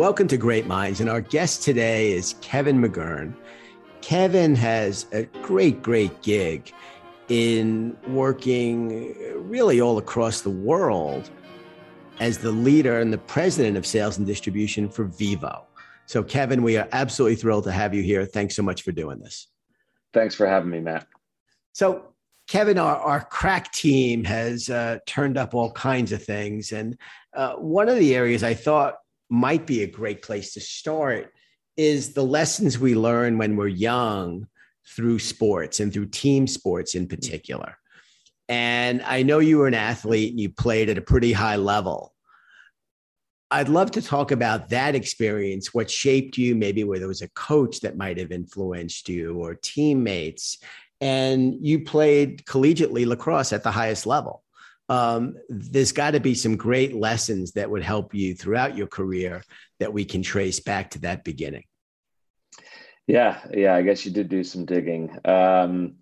welcome to Great Minds. And our guest today is Kevin McGurn. Kevin has a great, great gig in working really all across the world as the leader and the president of sales and distribution for Vevo. So, Kevin, we are absolutely thrilled to have you here. Thanks so much for doing this. Thanks for having me, Matt. So, Kevin, our, our crack team has uh, turned up all kinds of things. And uh, one of the areas I thought might be a great place to start is the lessons we learn when we're young through sports and through team sports in particular. And I know you were an athlete and you played at a pretty high level. I'd love to talk about that experience, what shaped you, maybe where there was a coach that might have influenced you or teammates. And you played collegiately lacrosse at the highest level. Um, there's got to be some great lessons that would help you throughout your career that we can trace back to that beginning. Yeah, yeah, I guess you did do some digging. Um,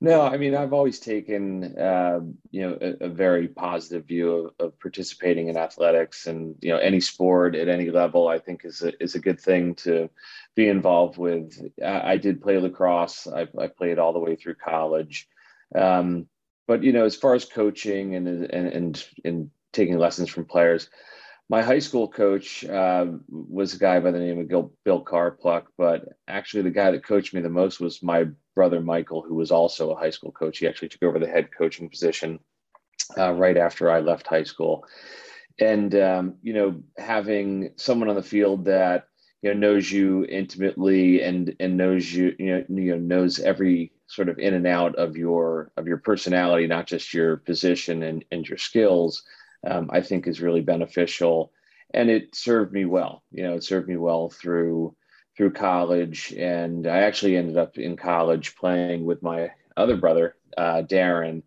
no, I mean, I've always taken, uh, you know, a, a, very positive view of, of, participating in athletics and, you know, any sport at any level, I think is a, is a good thing to be involved with. I, I did play lacrosse. I, I, played all the way through college. Um, but, you know, as far as coaching and, and, and, and taking lessons from players, my high school coach uh, was a guy by the name of Bill, Bill Carpluck, but actually the guy that coached me the most was my brother Michael, who was also a high school coach. He actually took over the head coaching position uh, right after I left high school. And um, you know, having someone on the field that you know knows you intimately and and knows you you know, you know knows every sort of in and out of your of your personality, not just your position and and your skills um, I think is really beneficial. And it served me well. You know, it served me well through through college. And I actually ended up in college playing with my other brother, uh, Darren,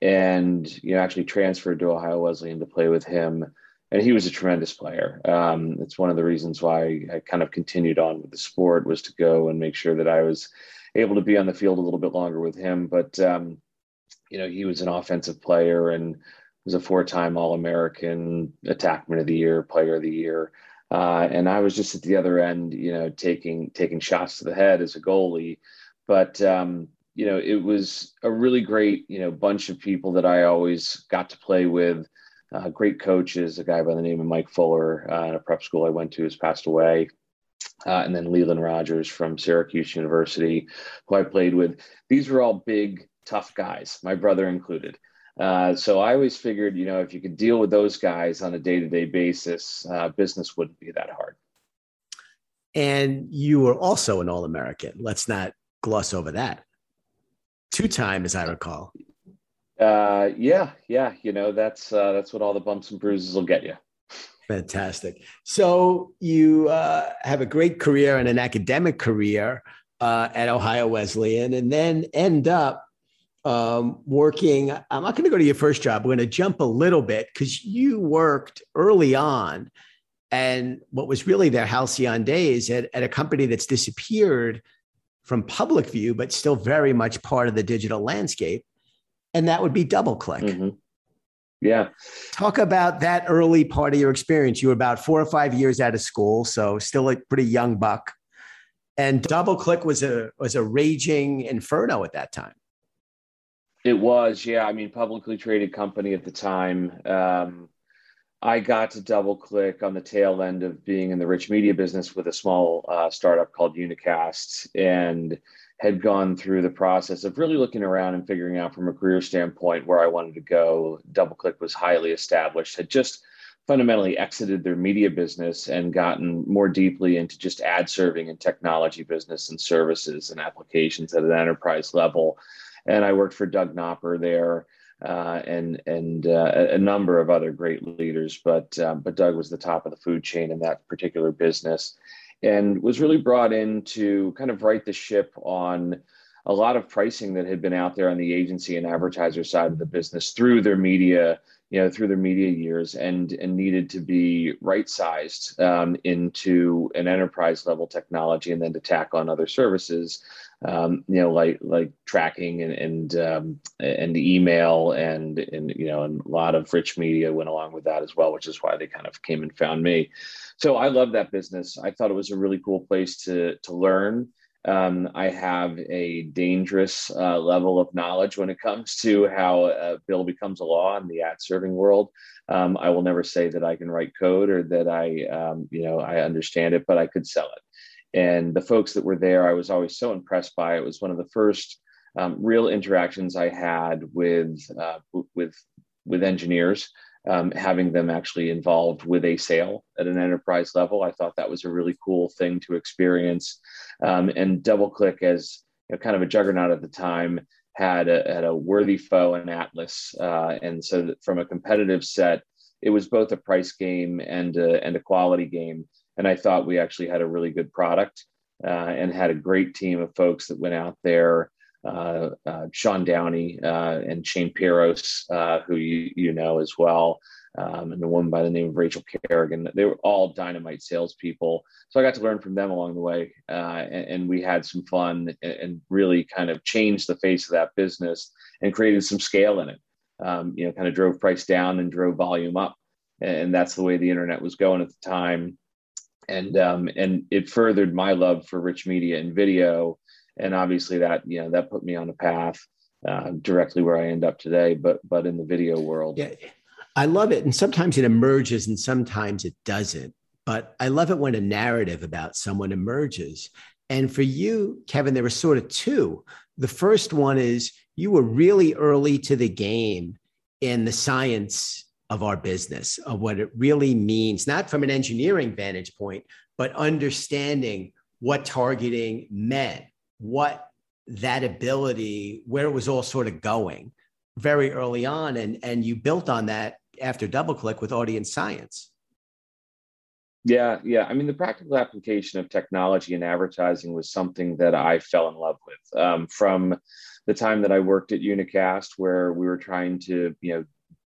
and you know actually transferred to Ohio Wesleyan to play with him. And he was a tremendous player. Um, it's one of the reasons why I kind of continued on with the sport was to go and make sure that I was able to be on the field a little bit longer with him. But um, you know, he was an offensive player and was a four-time All-American, Attackman of the Year, Player of the Year, uh, and I was just at the other end, you know, taking taking shots to the head as a goalie. But um, you know, it was a really great, you know, bunch of people that I always got to play with. Uh, great coaches, a guy by the name of Mike Fuller uh, in a prep school I went to has passed away. Uh, and then Leland Rogers from Syracuse University, who I played with. These were all big, tough guys, my brother included. Uh, so I always figured, you know, if you could deal with those guys on a day to day basis, uh, business wouldn't be that hard. And you were also an All American. Let's not gloss over that. Two time, as I recall. Uh, yeah, yeah. You know, that's uh, that's what all the bumps and bruises will get you. Fantastic. So you uh, have a great career and an academic career uh, at Ohio Wesleyan, and then end up um, working. I'm not going to go to your first job. We're going to jump a little bit because you worked early on and what was really their halcyon days at, at a company that's disappeared from public view, but still very much part of the digital landscape. And that would be DoubleClick. Mm-hmm. Yeah. Talk about that early part of your experience. You were about four or five years out of school, so still a pretty young buck. And DoubleClick was a was a raging inferno at that time. It was, yeah. I mean, publicly traded company at the time. Um, I got to DoubleClick on the tail end of being in the rich media business with a small uh, startup called Unicast and had gone through the process of really looking around and figuring out from a career standpoint where I wanted to go. DoubleClick was highly established, had just fundamentally exited their media business and gotten more deeply into just ad serving and technology business and services and applications at an enterprise level and I worked for Doug Knopper there. Uh, and and uh, a number of other great leaders, but um, but Doug was the top of the food chain in that particular business, and was really brought in to kind of right the ship on a lot of pricing that had been out there on the agency and advertiser side of the business through their media you know, through their media years and and needed to be right sized um, into an enterprise level technology and then to tack on other services, um, you know, like like tracking and and um, and email and and you know, and a lot of rich media went along with that as well, which is why they kind of came and found me. So I love that business. I thought it was a really cool place to to learn. Um, I have a dangerous uh, level of knowledge when it comes to how a bill becomes a law in the ad serving world. Um, I will never say that I can write code or that I, um, you know, I understand it, but I could sell it. And the folks that were there, I was always so impressed by. It was one of the first um, real interactions I had with uh, with with engineers um, having them actually involved with a sale at an enterprise level. I thought that was a really cool thing to experience. Um, and DoubleClick, as you know, kind of a juggernaut at the time, had a, had a worthy foe in Atlas. Uh, and so, from a competitive set, it was both a price game and a, and a quality game. And I thought we actually had a really good product uh, and had a great team of folks that went out there uh, uh, Sean Downey uh, and Shane Piros, who you, you know as well, um, and a woman by the name of Rachel Kerrigan. They were all dynamite salespeople. So I got to learn from them along the way. Uh, and, and, we had some fun and, and, really kind of changed the face of that business and created some scale in it. Um, you know, kind of drove price down and drove volume up. And that's the way the internet was going at the time. And, um, and it furthered my love for rich media and video and obviously that you know that put me on a path uh, directly where I end up today. But but in the video world, yeah, I love it, and sometimes it emerges, and sometimes it doesn't. But I love it when a narrative about someone emerges. And for you, Kevin, there were sort of two. The first one is you were really early to the game in the science of our business, of what it really means, not from an engineering vantage point, but understanding what targeting meant what that ability, where it was all sort of going very early on. And, and you built on that after DoubleClick with AudienceScience. Yeah, yeah. I mean, the practical application of technology and advertising was something that I fell in love with um, from the time that I worked at Unicast, where we were trying to, you know,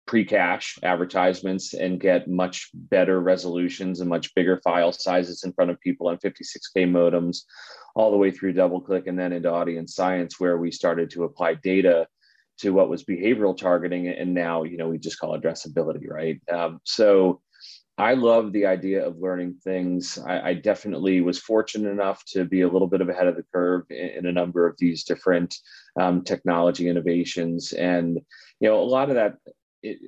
pre-cache advertisements and get much better resolutions and much bigger file sizes in front of people on 56k modems all the way through DoubleClick and then into AudienceScience where we started to apply data to what was behavioral targeting and now you know we just call addressability right? Um, so i love the idea of learning things. I, I, definitely was fortunate enough to be a little bit of ahead of the curve in, in a number of these different um, technology innovations. And you know a lot of that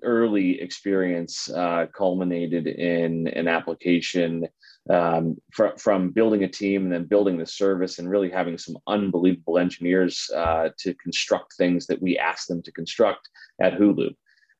early experience uh, culminated in an application um, fr- from building a team and then building the service and really having some unbelievable engineers uh, to construct things that we asked them to construct at Hulu.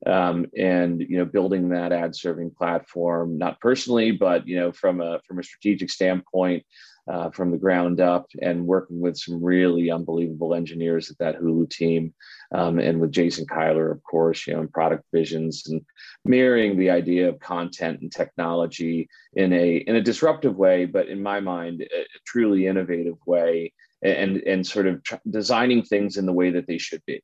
Um, and you know, building that ad serving platform, not personally, but you know, from a from a strategic standpoint, uh, from the ground up and working with some really unbelievable engineers at that Hulu team, um, and with Jason Kilar, of course, you know, in product visions and mirroring the idea of content and technology in a in a disruptive way, but in my mind, a, truly innovative way, and and sort of tr- designing things in the way that they should be.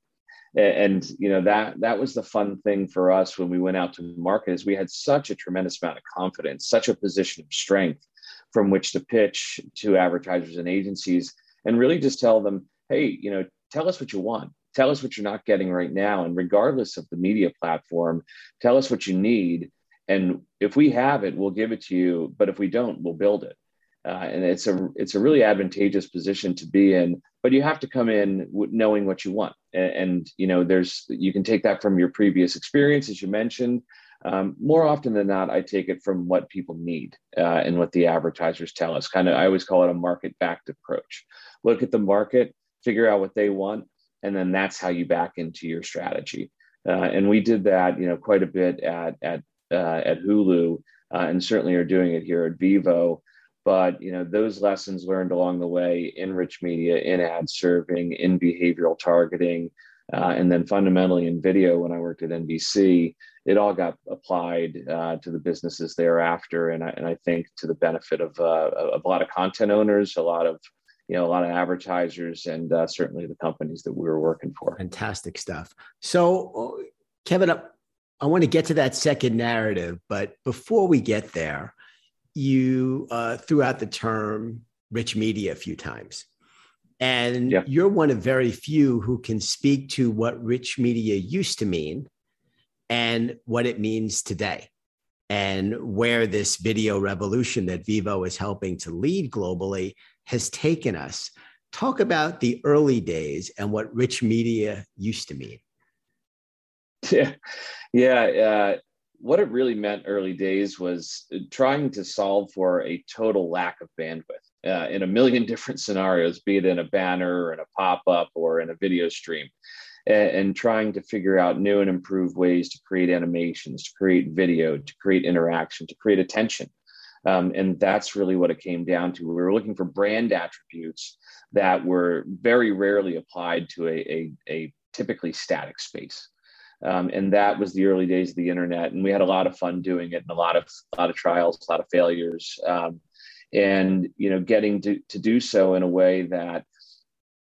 And you know that that was the fun thing for us when we went out to market is we had such a tremendous amount of confidence such a position of strength from which to pitch to advertisers and agencies and really just tell them, hey, you know, tell us what you want. Tell us what you're not getting right now. And regardless of the media platform, tell us what you need. And if we have it, we'll give it to you. But if we don't, we'll build it. Uh, and it's a it's a really advantageous position to be in. But you have to come in knowing what you want. And, and you know, there's you can take that from your previous experience, as you mentioned, um, more often than not, I take it from what people need uh, and what the advertisers tell us. Kind of, I always call it a market backed approach. Look at the market, figure out what they want, and then that's how you back into your strategy. Uh, and we did that, you know, quite a bit at at uh, at Hulu, uh, and certainly are doing it here at Vevo. But you know, those lessons learned along the way in rich media, in ad serving, in behavioral targeting, uh, and then fundamentally in video when I worked at NBC, it all got applied uh, to the businesses thereafter, and I, and I think to the benefit of, uh, of a lot of content owners, a lot of you know a lot of advertisers, and uh, certainly the companies that we were working for. Fantastic stuff. So, Kevin, I want to get to that second narrative, but before we get there, you uh, threw out the term rich media a few times. And yeah. you're one of very few who can speak to what rich media used to mean and what it means today, and where this video revolution that Vevo is helping to lead globally has taken us. Talk about the early days and what rich media used to mean. Yeah, yeah. Uh, what it really meant early days was trying to solve for a total lack of bandwidth uh, in a million different scenarios, be it in a banner or in a pop up or in a video stream, and, and, trying to figure out new and improved ways to create animations, to create video, to create interaction, to create attention. Um, and that's really what it came down to. We were looking for brand attributes that were very rarely applied to a, a, a typically static space. Um, and that was the early days of the internet, and we had a lot of fun doing it, and a lot of a lot of trials, a lot of failures. Um, and you know getting to, to do so in a way that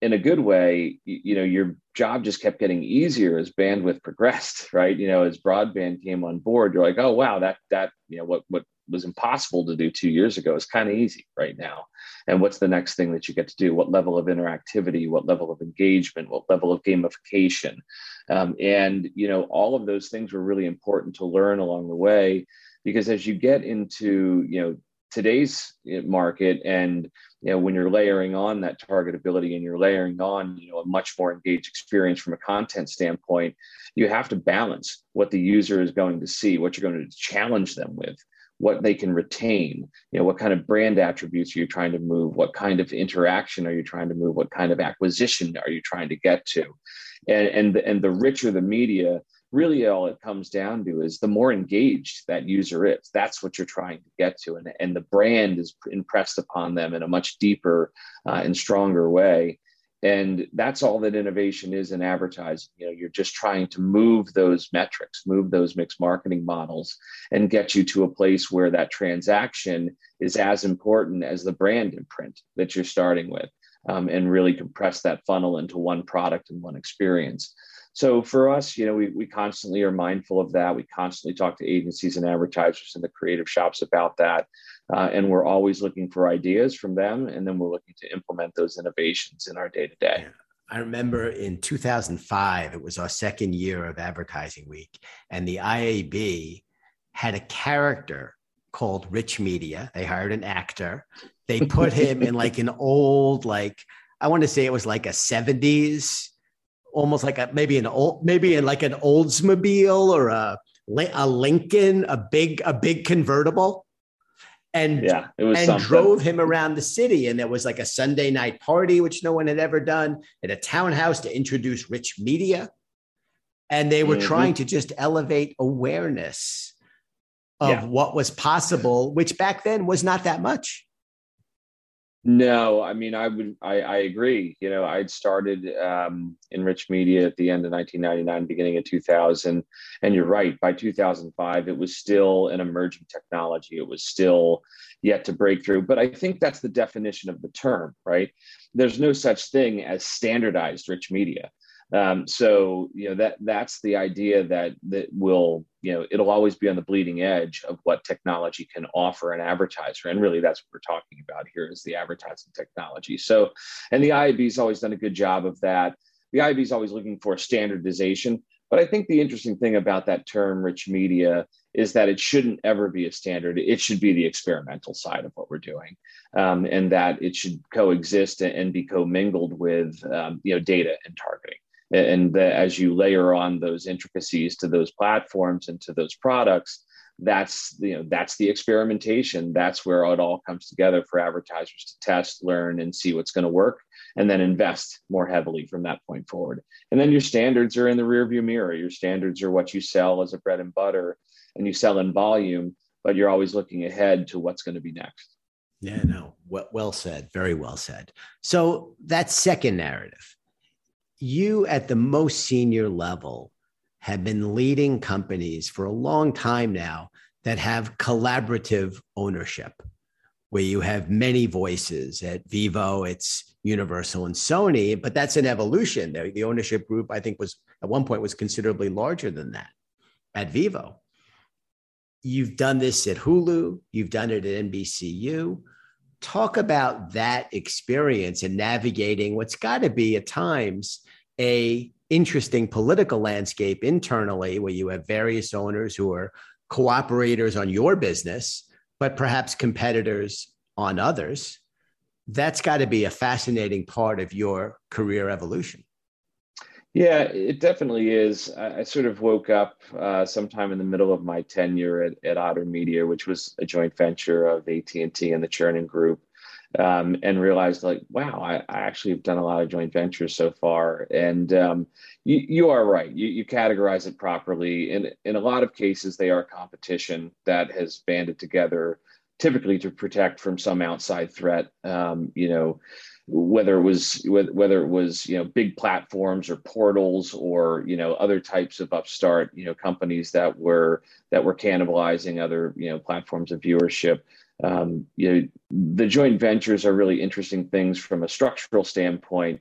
in a good way you, you know your job just kept getting easier as bandwidth progressed right? You know as broadband came on board you're like oh wow that that you know what what was impossible to do two years ago is kind of easy right now. And what's the next thing that you get to do? What level of interactivity? What level of engagement? What level of gamification? Um, and you know all of those things were really important to learn along the way because as you get into you know today's eh, market and you know when you're layering on that targetability and you're layering on you know a much more engaged experience from a content standpoint you have to balance what the user is going to see what you're going to challenge them with what they can retain you know what kind of brand attributes are you trying to move what kind of interaction are you trying to move what kind of acquisition are you trying to get to? And and and the richer the media really all it comes down to is the more engaged that user is. That's what you're trying to get to and, and the brand is impressed upon them in a much deeper uh, and stronger way. And that's all that innovation is in advertising. You know you're just trying to move those metrics move those mixed marketing models and get you to a place where that transaction is as important as the brand imprint that you're starting with um, and really compress that funnel into one product and one experience so for us, you know, we, we constantly are mindful of that. We constantly talk to agencies and advertisers and the creative shops about that. Uh, and we're always looking for ideas from them. And then we're looking to implement those innovations in our day to day. I remember in 2005, it was our second year of advertising week, and the IAB had a character called Rich Media. They hired an actor. They put him in like an old, like, I want to say it was like a 70s almost like a maybe an old maybe in like an Oldsmobile or a a Lincoln, a big a big convertible, and yeah, and something. drove him around the city. And there was like a Sunday night party, which no one had ever done, at a townhouse to introduce rich media, and they were mm-hmm. trying to just elevate awareness of yeah. what was possible, which back then was not that much. No, I mean, I would, I, I agree. You know, I'd started um, in Rich Media at the end of 1999, beginning of 2000. And you're right, by 2005, it was still an emerging technology. It was still yet to break through. But I think that's the definition of the term, right? There's no such thing as standardized rich media. Um, so you know that that's the idea that that will you know it'll always be on the bleeding edge of what technology can offer an advertiser, and really that's what we're talking about here is the advertising technology. So, and the IAB's always done a good job of that. The IAB's always looking for standardization, but I think the interesting thing about that term, rich media, is that it shouldn't ever be a standard. It should be the experimental side of what we're doing, um, and that it should coexist and be commingled with um, you know data and targeting and the, as you layer on those intricacies to those platforms and to those products that's you know that's the experimentation. That's where it all comes together for advertisers to test learn and see what's going to work and then invest more heavily from that point forward. And then your standards are in the rearview mirror. Your standards are what you sell as a bread and butter and you sell in volume but you're always looking ahead to what's going to be next. Yeah no. Well, well said. Very well said. So that second narrative you at the most senior level have been leading companies for a long time now that have collaborative ownership, where you have many voices. At Vevo, it's Universal and Sony, but that's an evolution. The, ownership group, I think, was at one point was considerably larger than that. at Vevo. You've done this at Hulu, you've done it at NBCU. Talk about that experience and navigating what's got to be at times a interesting political landscape internally where you have various owners who are cooperators on your business, but perhaps competitors on others. That's got to be a fascinating part of your career evolution. Yeah, it definitely is. I, sort of woke up uh, sometime in the middle of my tenure at, at Otter Media, which was a joint venture of AT and T and the Chernin Group, um, and realized like, wow, I, I, actually have done a lot of joint ventures so far. And um, you, you are right. You, you categorize it properly. In in a lot of cases, they are competition that has banded together, typically to protect from some outside threat. Um, you know whether it was whether it was you know big platforms or portals or you know other types of upstart you know companies that were that were cannibalizing other you know platforms of viewership um, you know the joint ventures are really interesting things from a structural standpoint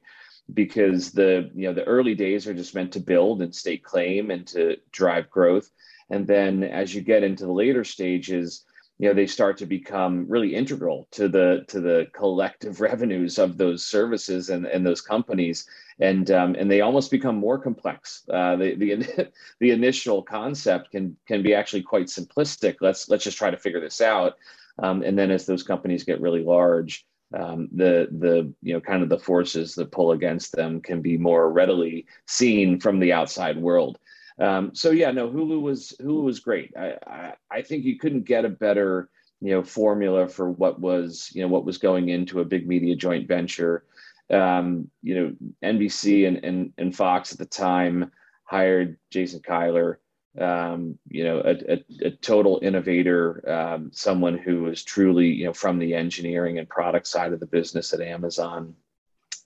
because the you know the early days are just meant to build and stake claim and to drive growth. And then as you get into the later stages you know they start to become really integral to the to the collective revenues of those services and, and those companies. And um, and they almost become more complex. Uh, the, the the initial concept can can be actually quite simplistic. Let's let's just try to figure this out um, and then as those companies get really large um, the the you know kind of the forces that pull against them can be more readily seen from the outside world um, so yeah, no, Hulu was Hulu was great. I, I, I think you couldn't get a better you know formula for what was you know what was going into a big media joint venture. Um, you know, NBC and, and and Fox at the time hired Jason Kilar. Um, you know, a, a, a total innovator, um, someone who was truly, you know, from the engineering and product side of the business at Amazon,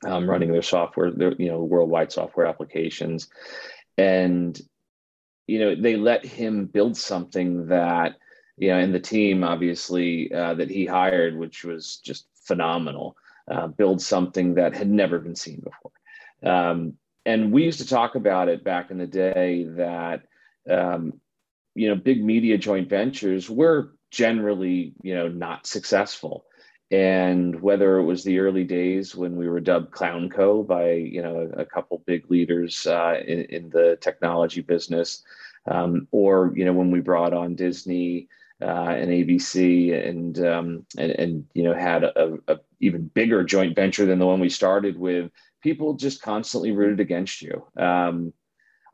um, running their software, their, you know, worldwide software applications. And you know, they let him build something that, you know, and the team obviously uh, that he hired, which was just phenomenal, uh, build something that had never been seen before. Um, and we used to talk about it back in the day that, um, you know, big media joint ventures were generally, you know, not successful. And whether it was the early days when we were dubbed Clown Co by you know a, couple big leaders uh, in, in, the technology business, um, or you know when we brought on Disney uh, and ABC and, um, and and you know had a, a, even bigger joint venture than the one we started with, people just constantly rooted against you. Um,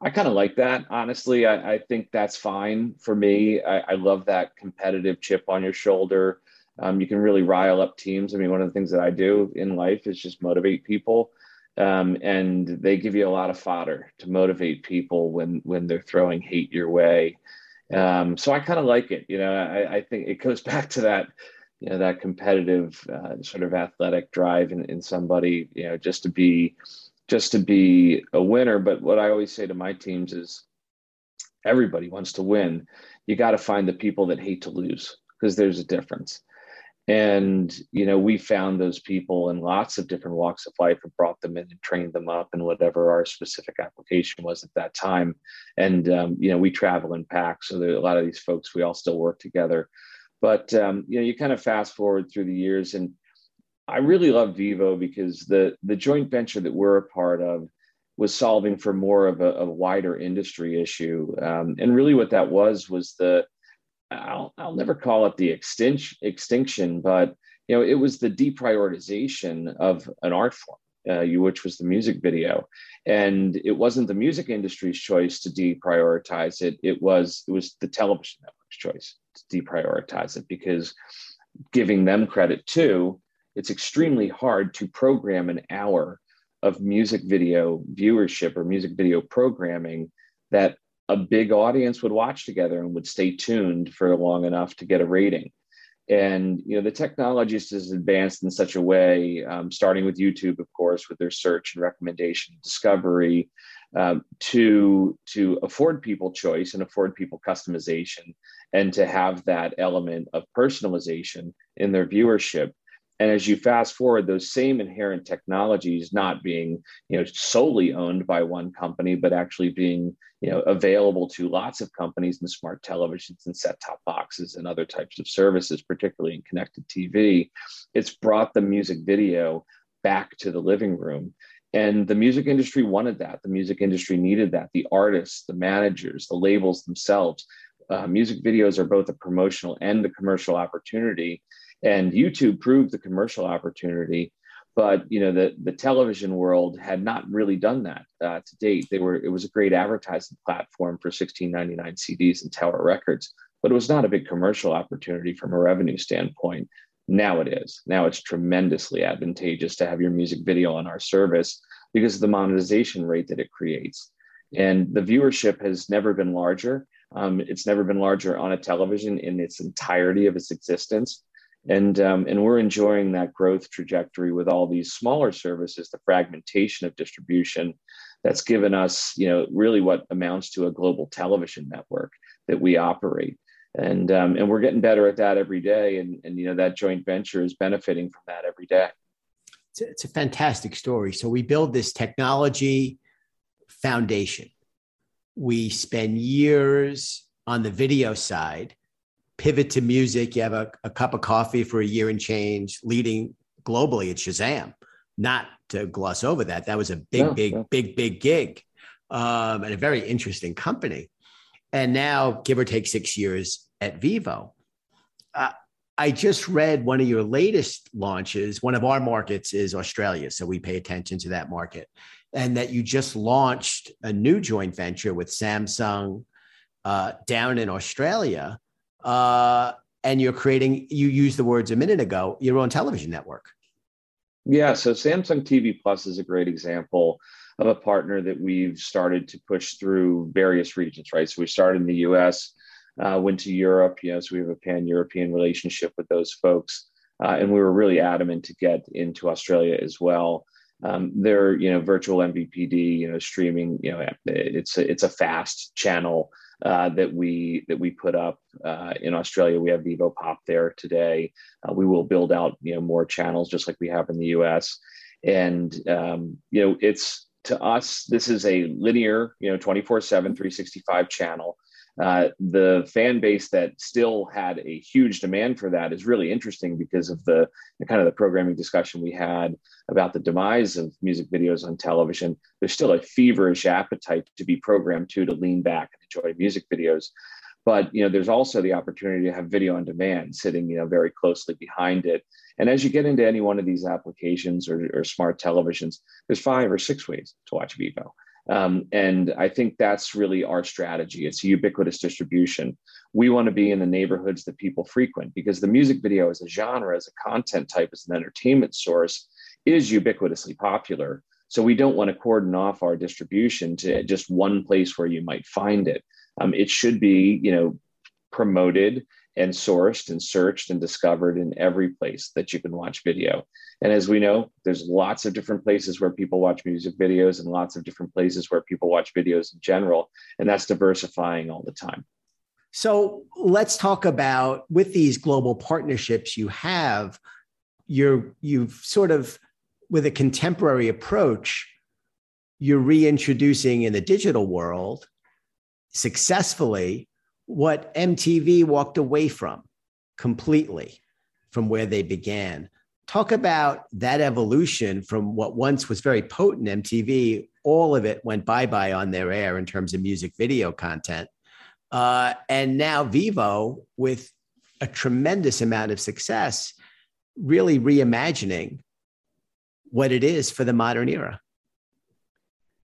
I kind of like that, honestly. I, I, think that's fine for me. I, I love that competitive chip on your shoulder. Um, you can really rile up teams. I mean, one of the things that I do in life is just motivate people, um, and they give you a lot of fodder to motivate people when when they're throwing hate your way. Um, so I kind of like it. You know, I, I, think it goes back to that, you know, that competitive uh, sort of athletic drive in, in somebody. You know, just to be just to be a winner. But what I always say to my teams is, everybody wants to win. You got to find the people that hate to lose because there's a difference and you know we found those people in lots of different walks of life and brought them in and trained them up in whatever our specific application was at that time and um, you know we travel in packs so there a lot of these folks we all still work together but um, you know you kind of fast forward through the years and i really love Vevo because the the joint venture that we're a part of was solving for more of a, a wider industry issue um, and really what that was was the I'll, I'll never call it the extinction, extinction, but you know, it was the deprioritization of an art form, uh, which was the music video, and it wasn't the music industry's choice to deprioritize it. It was it was the television network's choice to deprioritize it because, giving them credit too, it's extremely hard to program an hour of music video viewership or music video programming that a big audience would watch together and would stay tuned for long enough to get a rating. And you know the technology is advanced in such a way, um, starting with YouTube, of course, with their search and recommendation discovery, um, to to afford people choice and afford people customization, and to have that element of personalization in their viewership. And as you fast forward, those same inherent technologies not being, you know, solely owned by one company, but actually being, you know, available to lots of companies in smart televisions and set-top boxes and other types of services, particularly in connected TV, it's brought the music video back to the living room. And the music industry wanted that. The music industry needed that. The artists, the managers, the labels themselves. Uh, music videos are both a promotional and a commercial opportunity and youtube proved the commercial opportunity but you know the the television world had not really done that uh, to date. They were it was a great advertising platform for 1699 cds and tower records but it was not a big commercial opportunity from a revenue standpoint. Now it is. Now it's tremendously advantageous to have your music video on our service because of the monetization rate that it creates. And the viewership has never been larger. Um, it's never been larger on a television in its entirety of its existence and um, and we're enjoying that growth trajectory with all these smaller services the fragmentation of distribution that's given us you know really what amounts to a global television network that we operate. And um, and we're getting better at that every day. And and you know that joint venture is benefiting from that every day. It's a, it's a fantastic story. So we build this technology foundation. We spend years on the video side pivot to music. You have a, a cup of coffee for a year and change, leading globally at Shazam. Not to gloss over that. That was a big, yeah, big, yeah. big, big gig um, and a very interesting company. And now, give or take six years at Vevo. Uh, I just read one of your latest launches. One of our markets is Australia. So we pay attention to that market. And that you just launched a new joint venture with Samsung uh, down in Australia uh, and you're creating, you used the words a minute ago, your own television network. Yeah, so Samsung TV Plus is a great example of a partner that we've started to push through various regions, right? So we started in the US, uh, went to Europe, you know, so we have a pan European relationship with those folks. Uh, and we were really adamant to get into Australia as well. Um, they're, you know, virtual MVPD, you know, streaming, you know, it's a, it's a fast channel uh, that we that we put up uh, in Australia. We have Vevo Pop there today. Uh, we will build out you know more channels just like we have in the U.S. And um, you know it's to us this is a linear you know 24 7 365 channel uh, the fan base that still had a huge demand for that is really interesting because of the, the, kind of the programming discussion we had about the demise of music videos on television. There's still a feverish appetite to be programmed to to lean back and enjoy music videos. But you know, there's also the opportunity to have video on demand sitting you know very closely behind it. And as you get into any one of these applications or, or smart televisions, there's five or six ways to watch Vevo. Um, and I think that's really our strategy. It's ubiquitous distribution. We want to be in the neighborhoods that people frequent because the music video as a genre, as a content type, as an entertainment source is ubiquitously popular. So we don't want to cordon off our distribution to just one place where you might find it. Um, it should be, you know, promoted and sourced and searched and discovered in every place that you can watch video. And as we know, there's lots of different places where people watch music videos and lots of different places where people watch videos in general. And that's diversifying all the time. So let's talk about with these global partnerships you have, you're you've sort of with a contemporary approach, you're reintroducing in the digital world successfully what MTV walked away from completely from where they began. Talk about that evolution from what once was very potent MTV. All of it went bye bye on their air in terms of music video content. Uh, and now Vevo, with a tremendous amount of success, really reimagining what it is for the modern era.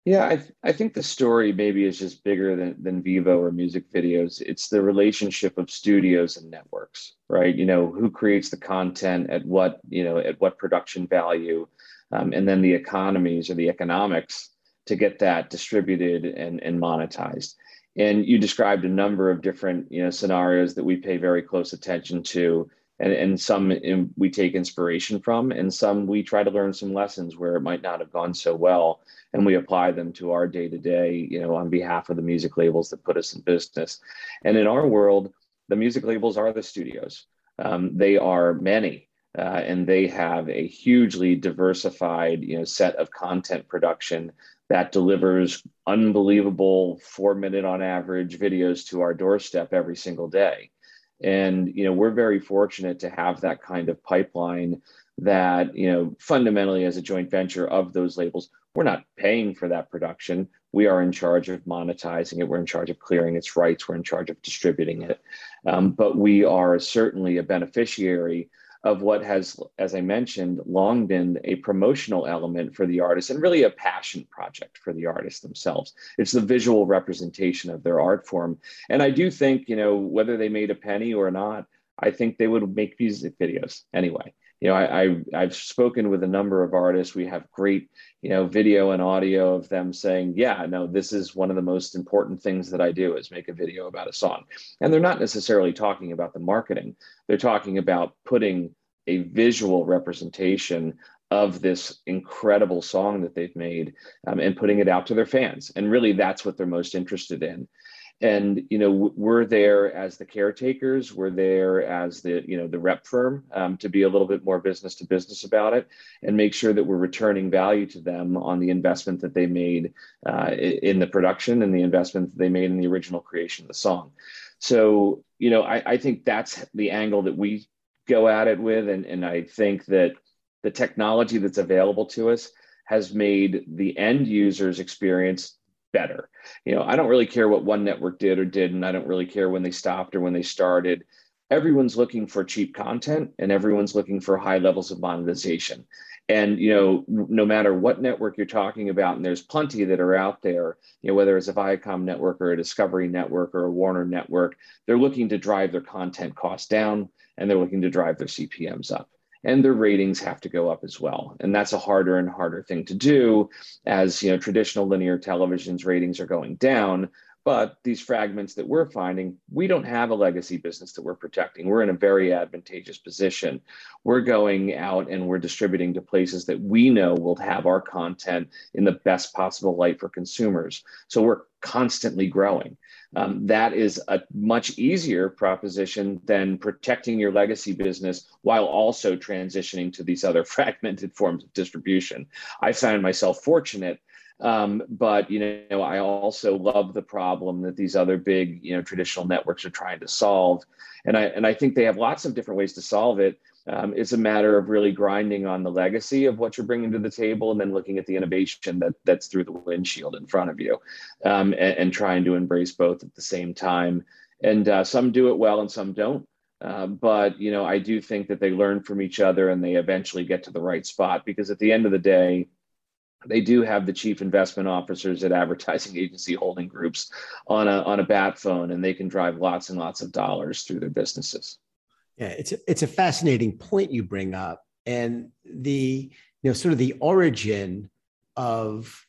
Yeah, I, th- I think the story maybe is just bigger than, than Vevo or music videos. It's the relationship of studios and networks, right? You know, who creates the content at what, you know, at what production value, um, and then the economies or the economics to get that distributed and, and monetized. And you described a number of different, you know, scenarios that we pay very close attention to and, and some in, we take inspiration from and some we try to learn some lessons where it might not have gone so well and we apply them to our day to day you know on behalf of the music labels that put us in business. And in our world the music labels are the studios. Um, they are many uh, and they have a hugely diversified you know set of content production that delivers unbelievable four minute on average videos to our doorstep every single day and you know we're very fortunate to have that kind of pipeline that you know fundamentally as a joint venture of those labels we're not paying for that production. We are in charge of monetizing it. We're in charge of clearing its rights. We're in charge of distributing it. Um, but we are certainly a beneficiary of what has, as I mentioned, long been a promotional element for the artist and really a passion project for the artists themselves. It's the visual representation of their art form. And I do think, you know, whether they made a penny or not, I think they would make music videos anyway. You know, I, I have spoken with a number of artists. We have great, you know, video and audio of them saying, "Yeah, no, this is one of the most important things that I do is make a video about a song." And they're not necessarily talking about the marketing. They're talking about putting a visual representation of this incredible song that they've made um, and putting it out to their fans. And really, that's what they're most interested in and you know we're there as the caretakers we're there as the you know the rep firm um, to be a little bit more business to business about it and make sure that we're returning value to them on the investment that they made uh, in the production and the investment that they made in the original creation of the song. So you know I, I think that's the angle that we go at it with and, and i think that the technology that's available to us has made the end user's experience better. You know, I don't really care what one network did or didn't. I don't really care when they stopped or when they started. Everyone's looking for cheap content and everyone's looking for high levels of monetization. And you know, no matter what network you're talking about, and there's plenty that are out there, you know, whether it's a Viacom network or a Discovery network or a Warner network, they're looking to drive their content costs down and they're looking to drive their CPMs up and their ratings have to go up as well. And that's a harder and harder thing to do as you know traditional linear television's ratings are going down. But these fragments that we're finding we don't have a legacy business that we're protecting. We're in a very advantageous position. We're going out and we're distributing to places that we know will have our content in the best possible light for consumers. So we're constantly growing um, that is a much easier proposition than protecting your legacy business while also transitioning to these other fragmented forms of distribution. I find myself fortunate um, but you know, I also love the problem that these other big, you know, traditional networks are trying to solve, and I and I think they have lots of different ways to solve it. Um, it's a matter of really grinding on the legacy of what you're bringing to the table, and then looking at the innovation that that's through the windshield in front of you, um, and, and, trying to embrace both at the same time. And uh, some do it well, and some don't. Uh, but you know, I do think that they learn from each other, and they eventually get to the right spot. Because at the end of the day, they do have the chief investment officers at advertising agency holding groups on a on a bat phone, and they can drive lots and lots of dollars through their businesses. Yeah, it's a, it's a fascinating point you bring up, and the you know sort of the origin of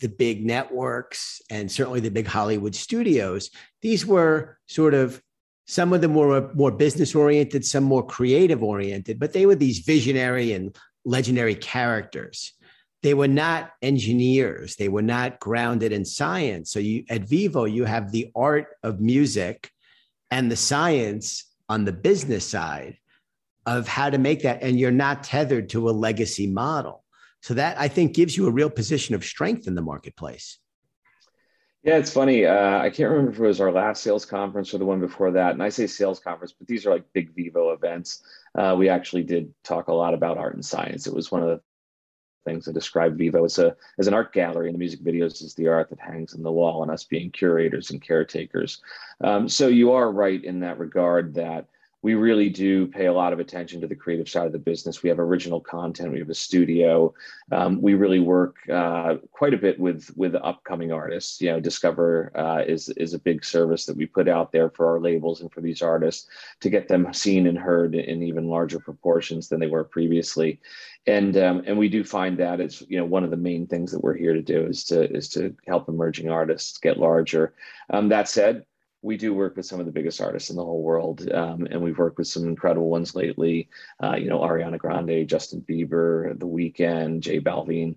the big networks and certainly the big Hollywood studios. These were sort of some of them were more business oriented, some more creative oriented, but they were these visionary and legendary characters. They were not engineers. They were not grounded in science. So you at Vevo you have the art of music and the science on the business side of how to make that and you're not tethered to a legacy model. So that i think gives you a real position of strength in the marketplace. Yeah it's funny. Uh, i can't remember if it was our last sales conference or the one before that. And i say sales conference but these are like big Vevo events. Uh, we actually did talk a lot about art and science. It was one of the things that describe Vevo as a as an art gallery, and the music videos is the art that hangs on the wall, and us being curators and caretakers. Um, so you are right in that regard that we really do pay a lot of attention to the creative side of the business. We have original content. We have a studio. Um, we really work uh, quite a bit with with upcoming artists. You know, Discover uh, is is a big service that we put out there for our labels and for these artists to get them seen and heard in even larger proportions than they were previously. And um, and we do find that it's you know one of the main things that we're here to do is to is to help emerging artists get larger. Um, that said, we do work with some of the biggest artists in the whole world, um, and we've worked with some incredible ones lately. Uh, you know, Ariana Grande, Justin Bieber, The Weeknd, J Balvin.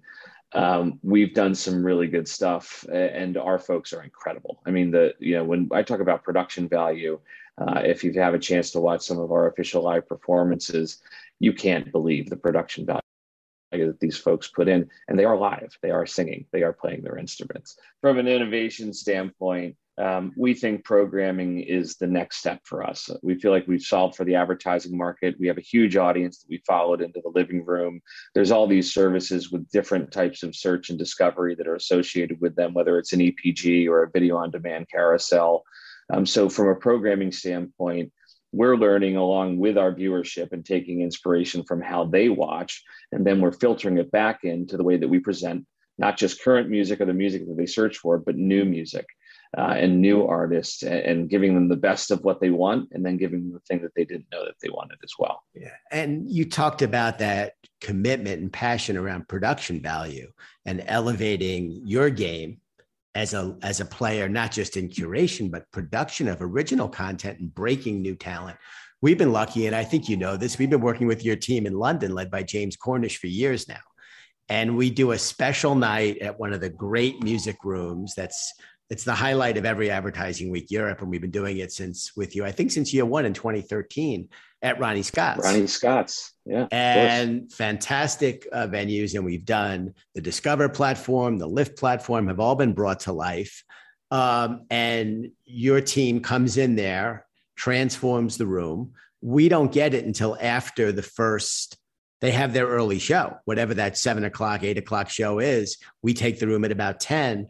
Um, we've done some really good stuff, and our folks are incredible. I mean, the you know when I talk about production value, Uh, if you have a chance to watch some of our official live performances, you can't believe the production value that these folks put in. And they are live, they are singing, they are playing their instruments. From an innovation standpoint, um, we think programming is the next step for us. We feel like we've solved for the advertising market. We have a huge audience that we followed into the living room. There's all these services with different types of search and discovery that are associated with them, whether it's an EPG or a video on demand carousel. Um, so, from a programming standpoint, we're learning along with our viewership and taking inspiration from how they watch. And then we're filtering it back into the way that we present not just current music or the music that they search for, but new music uh, and new artists and, and, giving them the best of what they want and then giving them the thing that they didn't know that they wanted as well. Yeah. And you talked about that commitment and passion around production value and elevating your game as a as a player, not just in curation, but production of original content and breaking new talent. We've been lucky, and I think you know this. We've been working with your team in London, led by James Cornish, for years now. And we do a special night at one of the great music rooms that's it's the highlight of every advertising week Europe, and we've been doing it since with you. I think since year one in 2013 at Ronnie Scott's. Ronnie Scott's, yeah, and fantastic uh, venues, and we've done the Discover platform, the Lift platform, have all been brought to life. Um, and your team comes in there, transforms the room. We don't get it until after the first they have their early show, whatever that seven o'clock, eight o'clock show is. We take the room at about 10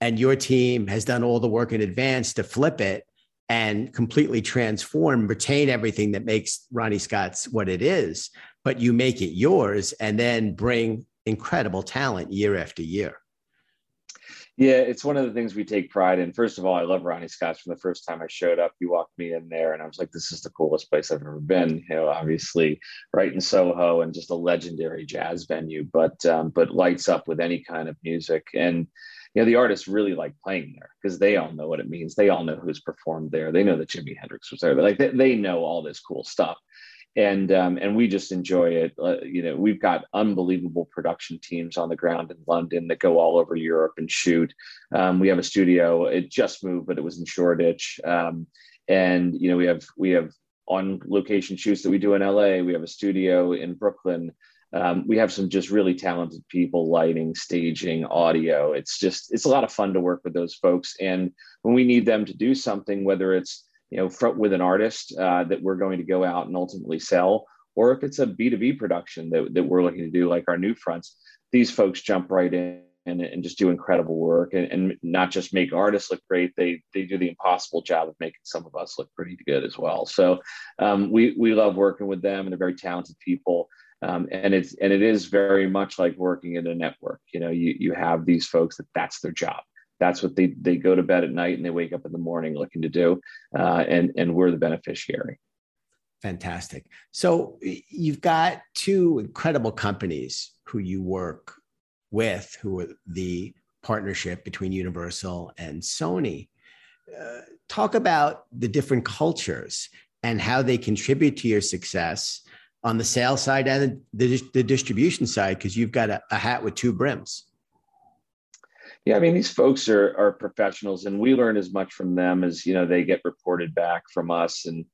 and your team has done all the work in advance to flip it and completely transform, retain everything that makes Ronnie Scott's what it is, but you make it yours and then bring incredible talent year after year. Yeah, it's one of the things we take pride in. First of all, I love Ronnie Scott's from the first time I showed up. You walked me in there, and I was like, "This is the coolest place I've ever been." You know, obviously, right in Soho, and just a legendary jazz venue, but um, but lights up with any kind of music. And you know, the artists really like playing there because they all know what it means. They all know who's performed there. They know that Jimi Hendrix was there. Like they, they know all this cool stuff. And um, and we just enjoy it. Uh, you know, we've got unbelievable production teams on the ground in London that go all over Europe and shoot. Um, we have a studio. It just moved, but it was in Shoreditch. Um, and you know, we have we have on location shoots that we do in LA. We have a studio in Brooklyn um, we have some just really talented people lighting staging audio. It's just it's a lot of fun to work with those folks. And when we need them to do something whether it's you know front with an artist uh, that we're going to go out and ultimately sell or if it's a b2b production that, that we're looking to do like our new fronts these folks jump right in and, and just do incredible work. And, and not just make artists look great they they do the impossible job of making some of us look pretty good as well. So um, we we love working with them and they're very talented people um, and it's and it is very much like working in a network. You know you you have these folks that that's their job. That's what they they go to bed at night and they wake up in the morning looking to do uh, and and we're the beneficiary. Fantastic. So you've got two incredible companies who you work with who are the partnership between universal and sony. Uh, talk about the different cultures and how they contribute to your success on the sales side and the, the distribution side because you've got a, a, hat with two brims. Yeah, I mean these folks are are professionals, and we learn as much from them as you know they get reported back from us. And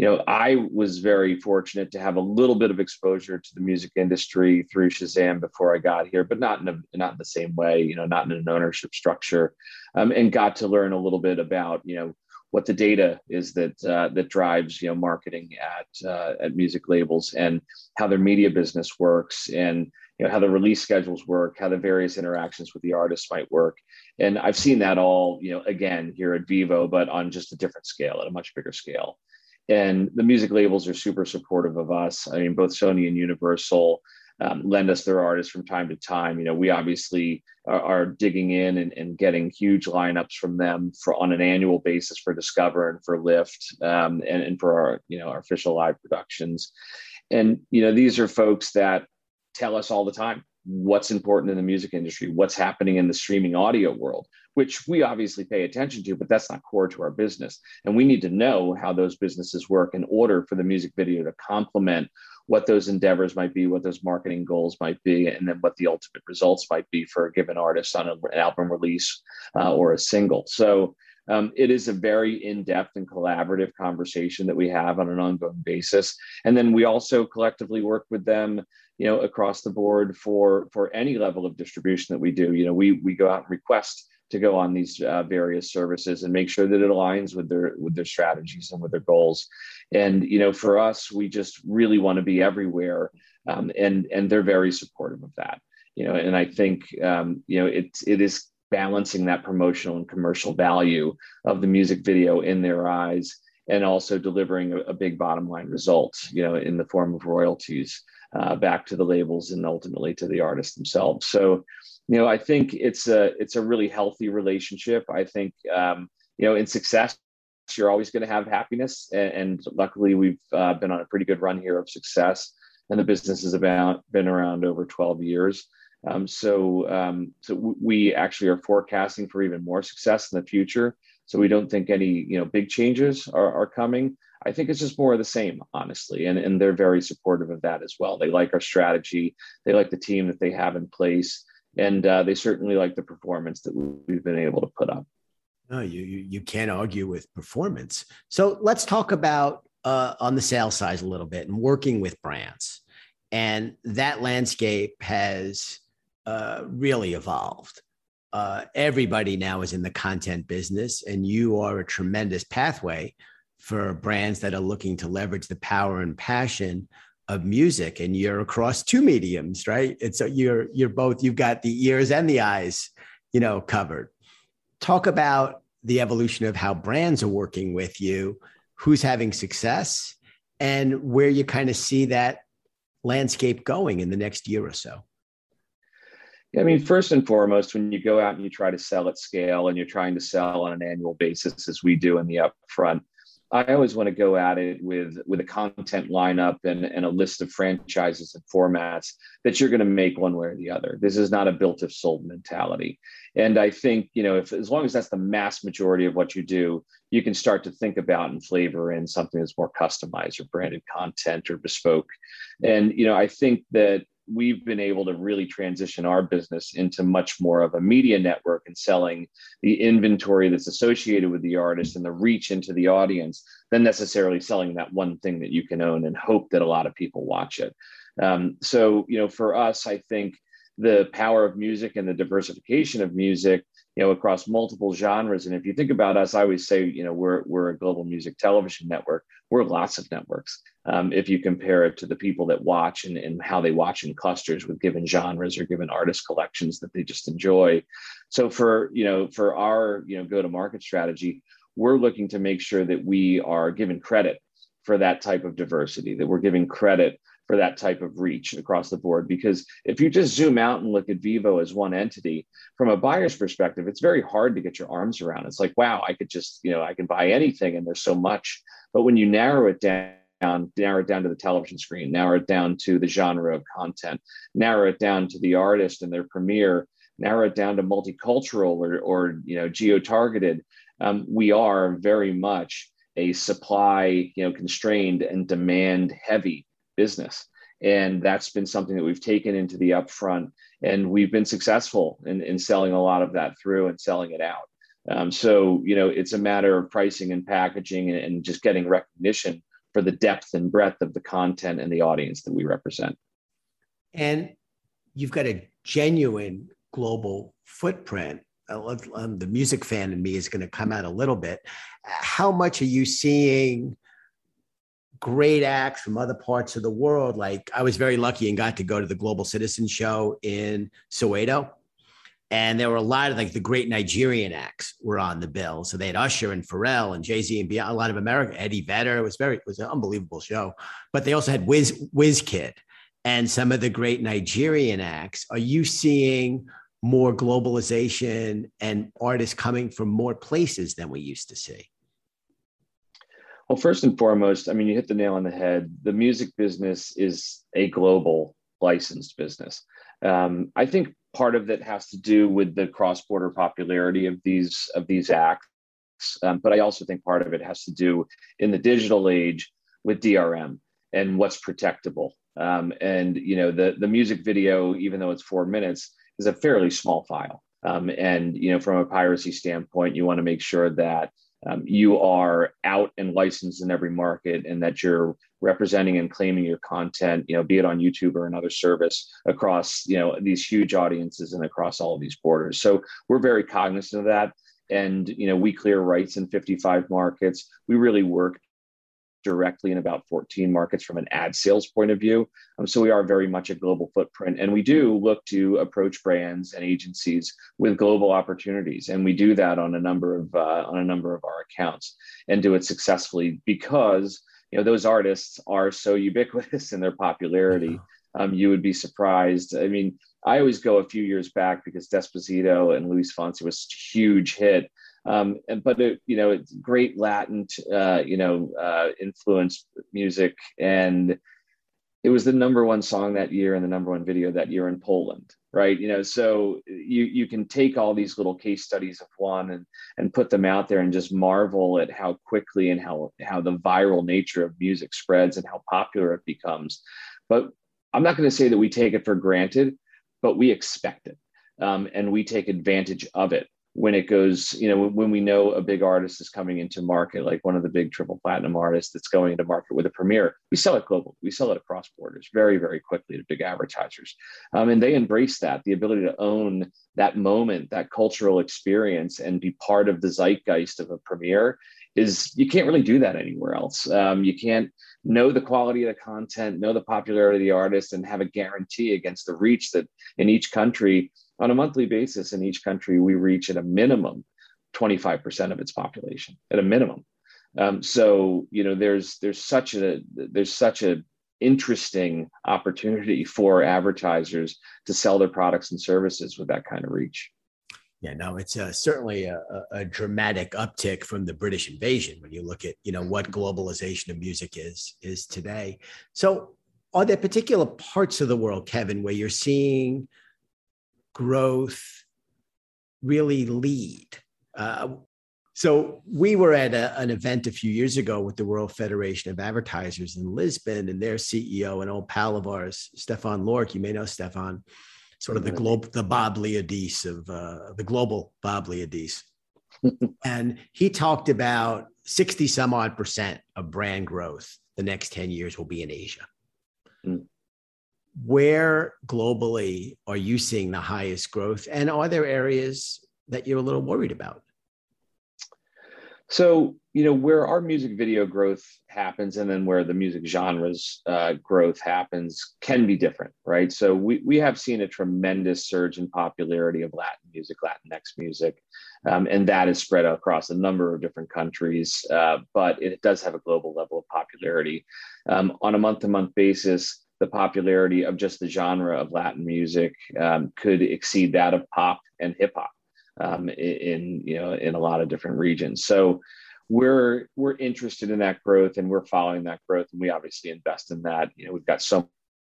you know, I was very fortunate to have a little bit of exposure to the music industry through Shazam before I got here, but not in a, not in the same way. You know, not in an ownership structure, um, and got to learn a little bit about you know what the data is that uh, that drives you know marketing at uh, at music labels and how their media business works and you know how the release schedules work how the various interactions with the artists might work. And i've seen that all you know again here at vevo but on just a different scale at a much bigger scale. And the music labels are super supportive of us. I mean both sony and universal um, lend us their artists from time to time. You know, we obviously are, are digging in and, and, getting huge lineups from them for on an annual basis for Discover and for Lift um, and, and for our you know our official live productions. And you know, these are folks that tell us all the time what's important in the music industry, what's happening in the streaming audio world, which we obviously pay attention to, but that's not core to our business. And we need to know how those businesses work in order for the music video to complement what those endeavors might be, what those marketing goals might be, and then what the ultimate results might be for a given artist on an album release uh, or a single. So um, it is a very in-depth and collaborative conversation that we have on an ongoing basis. And then we also collectively work with them you know across the board for for any level of distribution that we do. You know we we go out and request to go on these uh, various services and make sure that it aligns with their with their strategies and with their goals. And you know for us we just really want to be everywhere um, and and they're very supportive of that. You know and i think um, you know it it is balancing that promotional and commercial value of the music video in their eyes and also delivering a, a big bottom line result you know in the form of royalties uh, back to the labels and ultimately to the artists themselves so you know, I think it's a it's a really healthy relationship. I think um, you know, in success, you're always going to have happiness, and, and luckily, we've uh, been on a pretty good run here of success, and the business has about been around over 12 years. Um, so, um, so we actually are forecasting for even more success in the future. So we don't think any you know big changes are, are coming. I think it's just more of the same, honestly, and and they're very supportive of that as well. They like our strategy. They like the team that they have in place and uh, they certainly like the performance that we've been able to put up. No, you you, you can't argue with performance. So let's talk about uh, on the sales side a little bit and working with brands, and that landscape has uh, really evolved. Uh, everybody now is in the content business, and you are a tremendous pathway for brands that are looking to leverage the power and passion of music and you're across two mediums right? It's a, you're you're both you've got the ears and the eyes you know covered. Talk about the evolution of how brands are working with you who's having success and where you kind of see that landscape going in the next year or so I mean, first and foremost, when you go out and you try to sell at scale and you're trying to sell on an annual basis, as we do in the upfront, I always want to go at it with with a content lineup and, and a list of franchises and formats that you're going to make one way or the other. This is not a built if sold mentality. And I think, you know, if as long as that's the mass majority of what you do, you can start to think about and flavor in something that's more customized or branded content or bespoke. And, you know, I think that we've been able to really transition our business into much more of a media network and selling the inventory that's associated with the artist and the reach into the audience than necessarily selling that one thing that you can own and hope that a lot of people watch it. Um, so, you know, for us, I think the power of music and the diversification of music you know across multiple genres. And if you think about us i always say you know we're we're a global music television network. We're lots of networks um, if you compare it to the people that watch and, and how they watch in clusters with given genres or given artist collections that they just enjoy. So for you know for our you know go to market strategy we're looking to make sure that we are given credit for that type of diversity that we're giving credit for that type of reach across the board. Because if you just zoom out and look at Vevo as one entity, from a buyer's perspective, it's very hard to get your arms around. It's like, wow, I could just, you know, I can buy anything and there's so much. But when you narrow it down, narrow it down to the television screen, narrow it down to the genre of content, narrow it down to the artist and their premiere, narrow it down to multicultural or, or you know, geo-targeted, um, we are very much a supply, you know, constrained and demand heavy business. And that's been something that we've taken into the upfront, and we've been successful in, in selling a lot of that through and selling it out. Um, so, you know, it's a matter of pricing and packaging and, and just getting recognition for the depth and breadth of the content and the audience that we represent. And you've got a genuine global footprint. Um, the music fan in me is going to come out a little bit. How much are you seeing great acts from other parts of the world. Like I was very lucky and got to go to the Global Citizen Show in Soweto. And there were a lot of like the great Nigerian acts were on the bill. So they had Usher and Pharrell and Jay Z and Beyoncé, a lot of America, Eddie Vedder. It was very, it was an unbelievable show. But they also had Wiz, Wizkid and some of the great Nigerian acts. Are you seeing more globalization and artists coming from more places than we used to see? Well, first and foremost, I mean, you hit the nail on the head. The music business is a global licensed business. Um, I think part of it has to do with the cross-border popularity of these of these acts, um, but I also think part of it has to do in the digital age with DRM and what's protectable. Um, and you know, the the music video, even though it's four minutes, is a fairly small file. Um, and you know, from a piracy standpoint, you want to make sure that um, you are out and licensed in every market, and that you're representing and claiming your content, you know, be it on YouTube or another service across you know these huge audiences and across all of these borders. So we're very cognizant of that and you know we clear rights in 55 markets we really work directly in about 14 markets from an ad sales point of view. Um, so we are very much a global footprint, and we do look to approach brands and agencies with global opportunities, and we do that on a number of uh, on a number of our accounts, and do it successfully because you know those artists are so ubiquitous in their popularity. Um, you would be surprised. I mean, I always go a few years back because Despacito and Luis Fonsi was a huge hit um, and, but it, you know, it's great Latin, uh, you know, uh, influenced music, and it was the number one song that year and the number one video that year in Poland, right? You know, so you you can take all these little case studies of one and and put them out there and just marvel at how quickly and how how the viral nature of music spreads and how popular it becomes. But I'm not going to say that we take it for granted, but we expect it. Um, and we take advantage of it when it goes, you know, when we know a big artist is coming into market, like one of the big triple platinum artists that's going into market with a premiere, we sell it global. We sell it across borders very, very quickly to big advertisers. Um, and they embrace that the ability to own that moment, that cultural experience, and be part of the zeitgeist of a premiere is you can't really do that anywhere else. Um, you can't know the quality of the content, know the popularity of the artist, and have a guarantee against the reach that in each country on a monthly basis in each country, we reach at a minimum 25% of its population, at a minimum. Um, so you know, there's there's such a there's such a interesting opportunity for advertisers to sell their products and services with that kind of reach. Yeah, no, it's uh, certainly a, a, dramatic uptick from the British invasion when you look at you know what globalization of music is is today. So, are there particular parts of the world, Kevin, where you're seeing growth really lead. Uh, so we were at a, an event a few years ago with the World Federation of Advertisers in Lisbon, and their CEO, an old pal of ours, Stephan Loerke. You may know Stephan, sort of the globe, the Bob Liodice of uh, the global Bob Liodice. and he talked about 60 some odd percent of brand growth the next 10 years will be in Asia. Mm where globally are you seeing the highest growth? And are there areas that you're a little worried about? So, you know, where our music video growth happens and then where the music genres uh, growth happens can be different, right? So, we, we have seen a tremendous surge in popularity of Latin music, Latinx music, um, and that is spread across a number of different countries, uh, but it does have a global level of popularity. Um, on a month to month basis, the popularity of just the genre of Latin music um, could exceed that of pop and hip hop um, in, you know in a lot of different regions. So we're we're interested in that growth and we're following that growth and we obviously invest in that. You know we've got so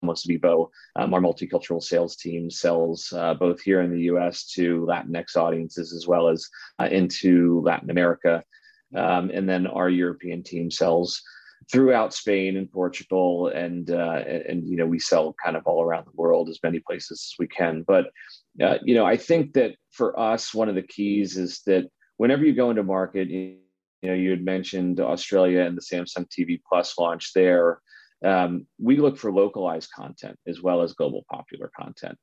much Vevo, um, our multicultural sales team sells uh, both here in the U.S. to Latinx audiences as well as uh, into Latin America, um, and then our European team sells throughout Spain and Portugal, and uh, and you know we sell kind of all around the world as many places as we can. But uh, you know I think that for us one of the keys is that whenever you go into market, you, you know you had mentioned Australia and the Samsung TV Plus launch there. Um, we look for localized content as well as global popular content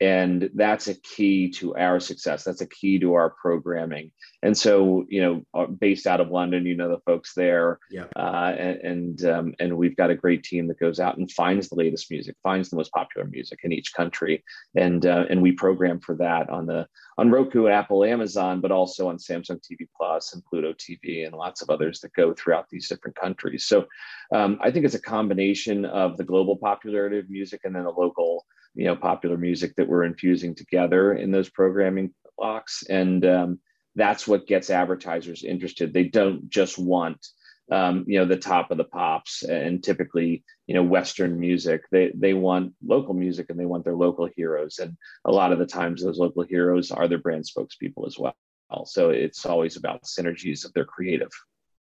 and that's a key to our success. That's a key to our programming. And so you know uh, based out of london you know the folks there yeah. uh, and and, um, and we've got a great team that goes out and finds the latest music finds the most popular music in each country. And uh, and we program for that on the on roku apple amazon but also on samsung tv plus and pluto tv and lots of others that go throughout these different countries. So um, i think it's a combination of the global popularity of music and then the local you know popular music that we're infusing together in those programming blocks. And um, that's what gets advertisers interested. They don't just want um, you know the top of the pops and typically you know western music. They they want local music and they want their local heroes. And a lot of the times those local heroes are their brand spokespeople as well. So it's always about synergies of their creative.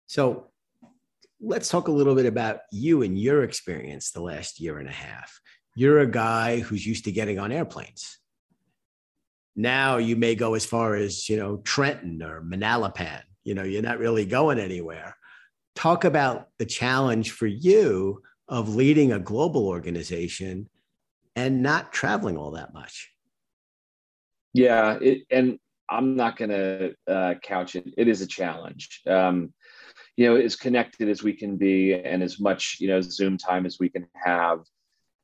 So let's talk a little bit about you and your experience the last year and a half you're a guy who's used to getting on airplanes. now you may go as far as you know trenton or manalapan. You know you're not really going anywhere. Talk about the challenge for you of leading a global organization and not traveling all that much. Yeah it, and i'm not going to uh, couch it. It is a challenge. Um, you know as connected as we can be and as much you know zoom time as we can have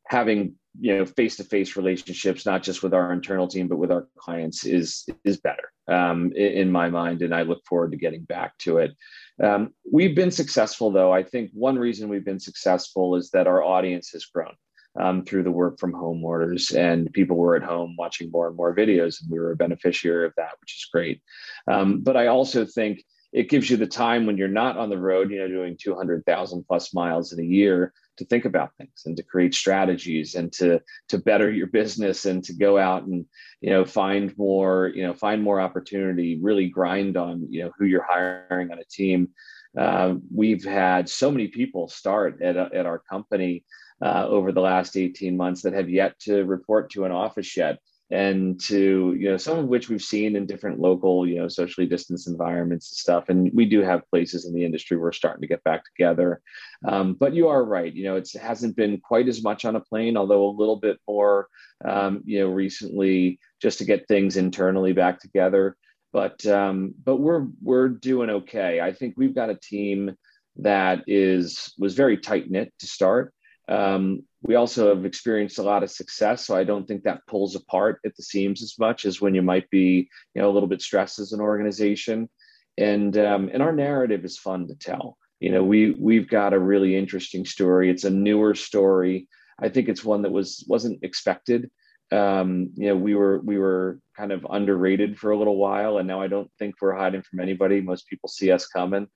having you know face-to-face relationships not just with our internal team but with our clients is is better um, in, my mind and i look forward to getting back to it. Um, we've been successful though. I think one reason we've been successful is that our audience has grown um, through the work from home orders and people were at home watching more and more videos and we were a beneficiary of that which is great. Um, but i also think it gives you the time when you're not on the road, you know, doing 200,000 plus miles in a year to think about things and to create strategies and to to better your business and to go out and you know find more you know find more opportunity really grind on you know who you're hiring on a team. Uh, we've had so many people start at, at our company uh, over the last 18 months that have yet to report to an office yet and to you know some of which we've seen in different local you know socially distanced environments and stuff. And we do have places in the industry we're starting to get back together. Um, but you are right. You know it hasn't been quite as much on a plane although a little bit more um, you know recently just to get things internally back together. But um, but we're we're doing okay. I think we've got a team that is was very tight knit to start. Um, we also have experienced a lot of success, so I don't think that pulls apart at the seams as much as when you might be, you know, a little bit stressed as an organization. And um, and our narrative is fun to tell. You know, we we've got a really interesting story. It's a newer story. I think it's one that was wasn't expected. Um, you know, we were we were kind of underrated for a little while, and now I don't think we're hiding from anybody. Most people see us coming.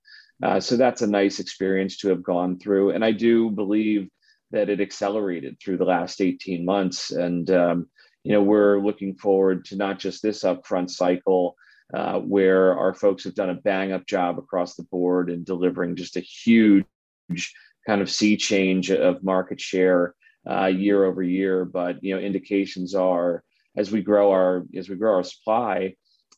Uh, so that's a nice experience to have gone through. And I do believe that it accelerated through the last 18 months. And, um, you know, we're looking forward to not just this upfront cycle uh, where our folks have done a bang up job across the board and delivering just a huge kind of sea change of market share uh, year over year. But, you know, indications are as we grow our, as we grow our supply,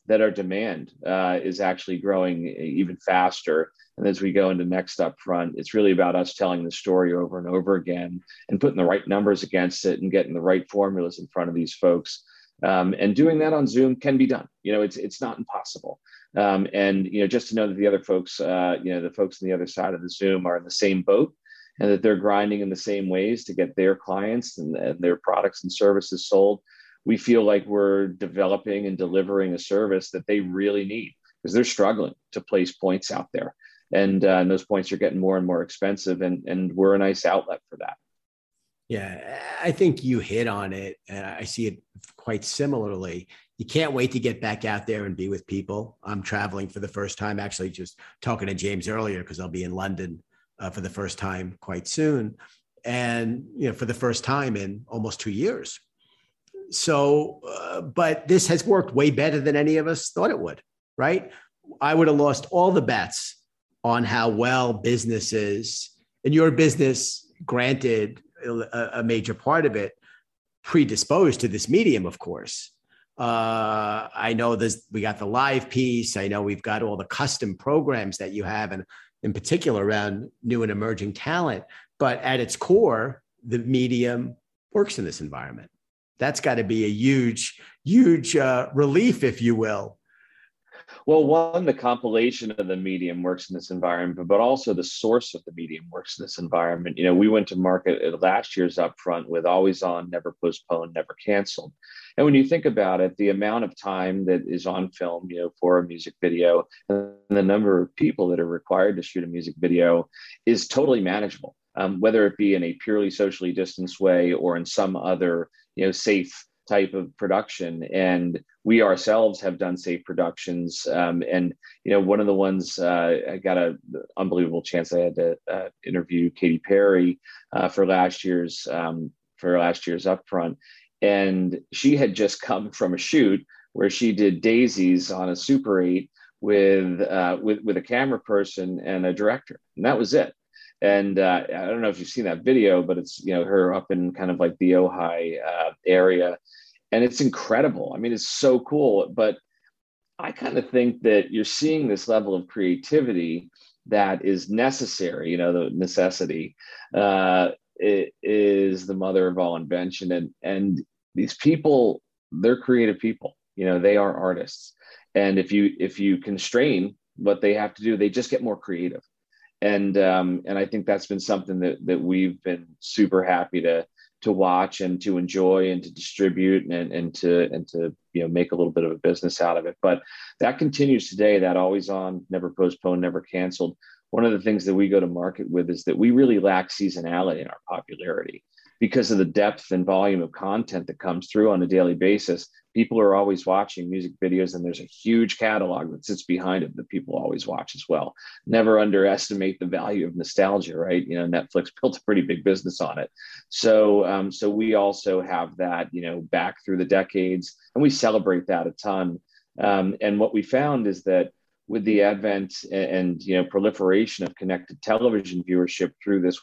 that our demand uh, is actually growing even faster. And as we go into next up front, it's really about us telling the story over and over again and putting the right numbers against it and getting the right formulas in front of these folks. Um, and doing that on Zoom can be done. You know, it's it's not impossible. Um, and you know, just to know that the other folks, uh, you know, the folks on the other side of the Zoom are in the same boat, and that they're grinding in the same ways to get their clients and, and their products and services sold. We feel like we're developing and delivering a service that they really need because they're struggling to place points out there. And, uh, and those points are getting more and more expensive and, and we're a nice outlet for that. Yeah i think you hit on it and i see it quite similarly. You can't wait to get back out there and be with people. I'm traveling for the first time actually just talking to james earlier because i'll be in london uh, for the first time quite soon. And you know for the first time in almost two years so uh, but this has worked way better than any of us thought it would right i would have lost all the bets on how well businesses and your business, granted a, a major part of it, predisposed to this medium, of course. Uh, I know this. We got the live piece. I know we've got all the custom programs that you have, and in particular around new and emerging talent. But at its core, the medium works in this environment. That's got to be a huge, huge uh, relief, if you will, well, one, the compilation of the medium works in this environment, but also the source of the medium works in this environment. You know, we went to market at last year's upfront with always on, never postponed, never canceled. And when you think about it, the amount of time that is on film, you know, for a music video and the number of people that are required to shoot a music video is totally manageable. Um, whether it be in a purely socially distanced way or in some other, you know, safe type of production. And we ourselves have done safe productions um, and you know one of the ones uh, i got an unbelievable chance. I had to uh, interview katy perry uh, for last year's um, for last year's upfront. And she had just come from a shoot where she did daisies on a super 8 with uh, with with a camera person and a director. And that was it and uh, I don't know if you've seen that video, but it's you know her up in kind of like the Ojai uh, area, and it's incredible. I mean, it's so cool. But I kind of think that you're seeing this level of creativity that is necessary. You know, the necessity uh, is the mother of all invention, and and these people, they're creative people. You know, they are artists, and if you if you constrain what they have to do, they just get more creative. And um, and I think that's been something that that we've been super happy to to watch and to enjoy and to distribute and, and to and to you know make a little bit of a business out of it. But that continues today that always on never postponed never canceled. One of the things that we go to market with is that we really lack seasonality in our popularity because of the depth and volume of content that comes through on a daily basis people are always watching music videos and there's a huge catalog that sits behind it that people always watch as well. Never underestimate the value of nostalgia right? You know netflix built a pretty big business on it. So um, so we also have that you know back through the decades and we celebrate that a ton. Um, and what we found is that with the advent and, and you know proliferation of connected television viewership through this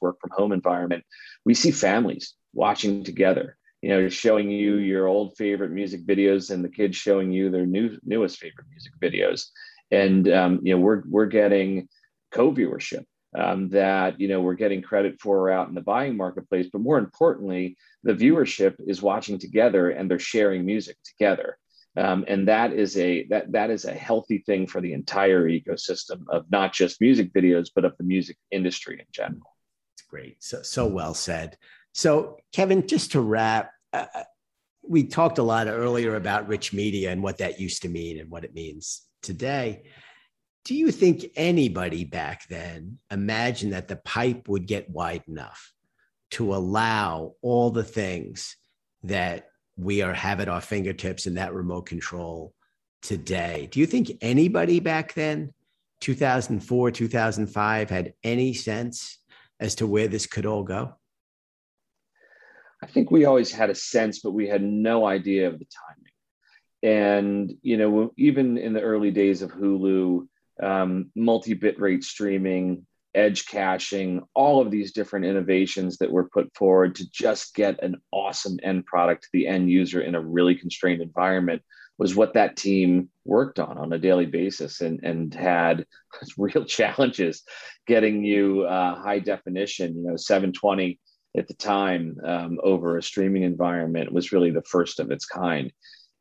work from home environment we see families watching together you know showing you your old favorite music videos and the kids showing you their new newest favorite music videos. And um, you know we're we're getting co-viewership um, that you know we're getting credit for out in the buying marketplace but more importantly the viewership is watching together and they're sharing music together. Um, and that is a that that is a healthy thing for the entire ecosystem of not just music videos but of the music industry in general great so so well said so kevin just to wrap uh, we talked a lot earlier about rich media and what that used to mean and what it means today. Do you think anybody back then imagined that the pipe would get wide enough to allow all the things that we are have at our fingertips in that remote control today? Do you think anybody back then, 2004, 2005, had any sense as to where this could all go? I think we always had a sense, but we had no idea of the timing. And you know, even in the early days of Hulu, um, multi-bit rate streaming, edge caching, all of these different innovations that were put forward to just get an awesome end product to the end user in a really constrained environment was what that team worked on on a daily basis and, and had real challenges getting you uh, high definition, you know, 720 at the time um, over a streaming environment was really the first of its kind.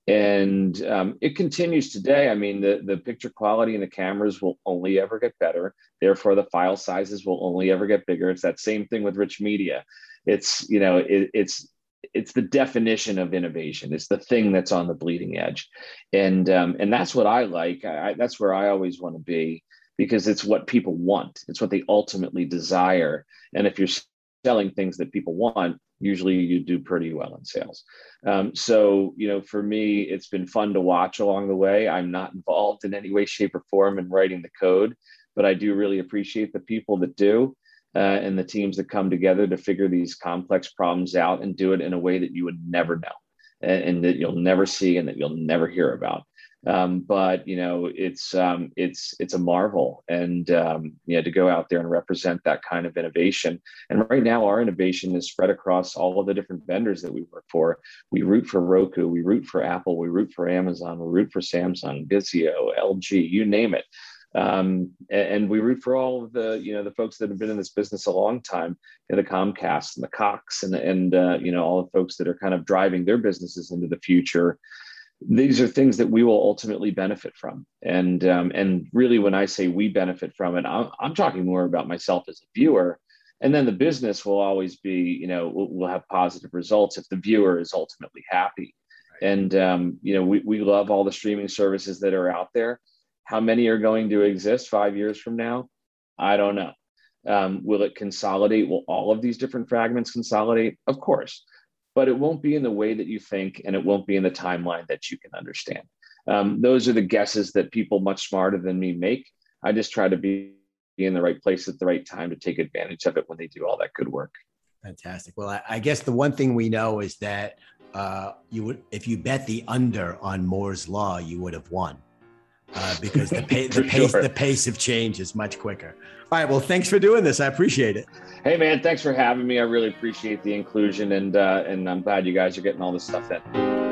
And um, it continues today. I mean, the, the picture quality and the cameras will only ever get better. Therefore, the file sizes will only ever get bigger. It's that same thing with rich media. It's, you know, it, it's, it's the definition of innovation. It's the thing that's on the bleeding edge, and um, and that's what I like. I, that's where I always want to be because it's what people want. It's what they ultimately desire. And if you're selling things that people want, usually you do pretty well in sales. Um, so, you know, for me, it's been fun to watch along the way. I'm not involved in any way, shape, or form in writing the code, but I do really appreciate the people that do uh, and the teams that come together to figure these complex problems out and do it in a way that you would never know and, and that you'll never see and that you'll never hear about. Um, but you know, it's um, it's it's a marvel, and um, you know, to go out there and represent that kind of innovation. And right now, our innovation is spread across all of the different vendors that we work for. We root for Roku, we root for Apple, we root for Amazon, we root for Samsung, Vizio, LG, you name it. Um, and, and, we root for all of the you know the folks that have been in this business a long time, you know, the Comcast and the Cox and and uh, you know all the folks that are kind of driving their businesses into the future. These are things that we will ultimately benefit from. And um, and really when i say we benefit from it I'm, I'm talking more about myself as a viewer. And then the business will always be you know will, will have positive results if the viewer is ultimately happy. Right. and um, you know we, we love all the streaming services that are out there how many are going to exist five years from now i don't know um, will it consolidate will all of these different fragments consolidate of course but it won't be in the way that you think and it won't be in the timeline that you can understand. Um, those are the guesses that people much smarter than me make. I just try to be in the right place at the right time to take advantage of it when they do all that good work. Fantastic. Well, I, I guess the one thing we know is that uh, you would, if you bet the under on Moore's law, you would have won. Uh, because the, the pace sure. the pace of change is much quicker. All right. Well, thanks for doing this. I appreciate it. Hey man, thanks for having me. I really appreciate the inclusion, and uh, and I'm glad you guys are getting all this stuff in.